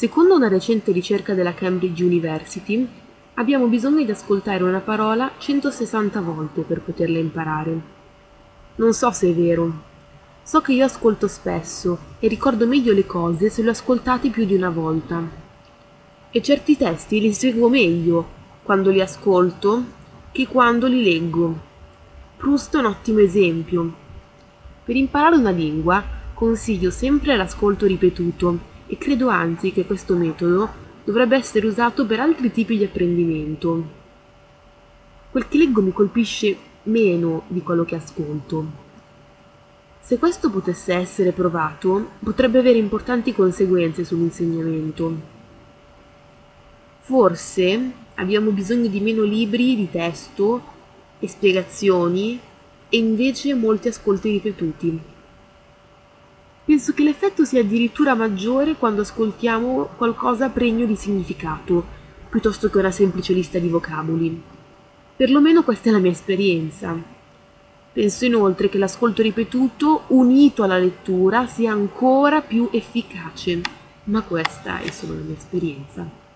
Secondo una recente ricerca della Cambridge University, abbiamo bisogno di ascoltare una parola 160 volte per poterla imparare. Non so se è vero. So che io ascolto spesso e ricordo meglio le cose se le ho ascoltate più di una volta. E certi testi li seguo meglio quando li ascolto che quando li leggo. Proust è un ottimo esempio. Per imparare una lingua consiglio sempre l'ascolto ripetuto e credo anzi che questo metodo dovrebbe essere usato per altri tipi di apprendimento. Quel che leggo mi colpisce meno di quello che ascolto. Se questo potesse essere provato, potrebbe avere importanti conseguenze sull'insegnamento. Forse abbiamo bisogno di meno libri di testo e spiegazioni e invece molti ascolti ripetuti. Penso che l'effetto sia addirittura maggiore quando ascoltiamo qualcosa pregno di significato, piuttosto che una semplice lista di vocaboli. Perlomeno questa è la mia esperienza. Penso inoltre che l'ascolto ripetuto, unito alla lettura, sia ancora più efficace, ma questa è solo la mia esperienza.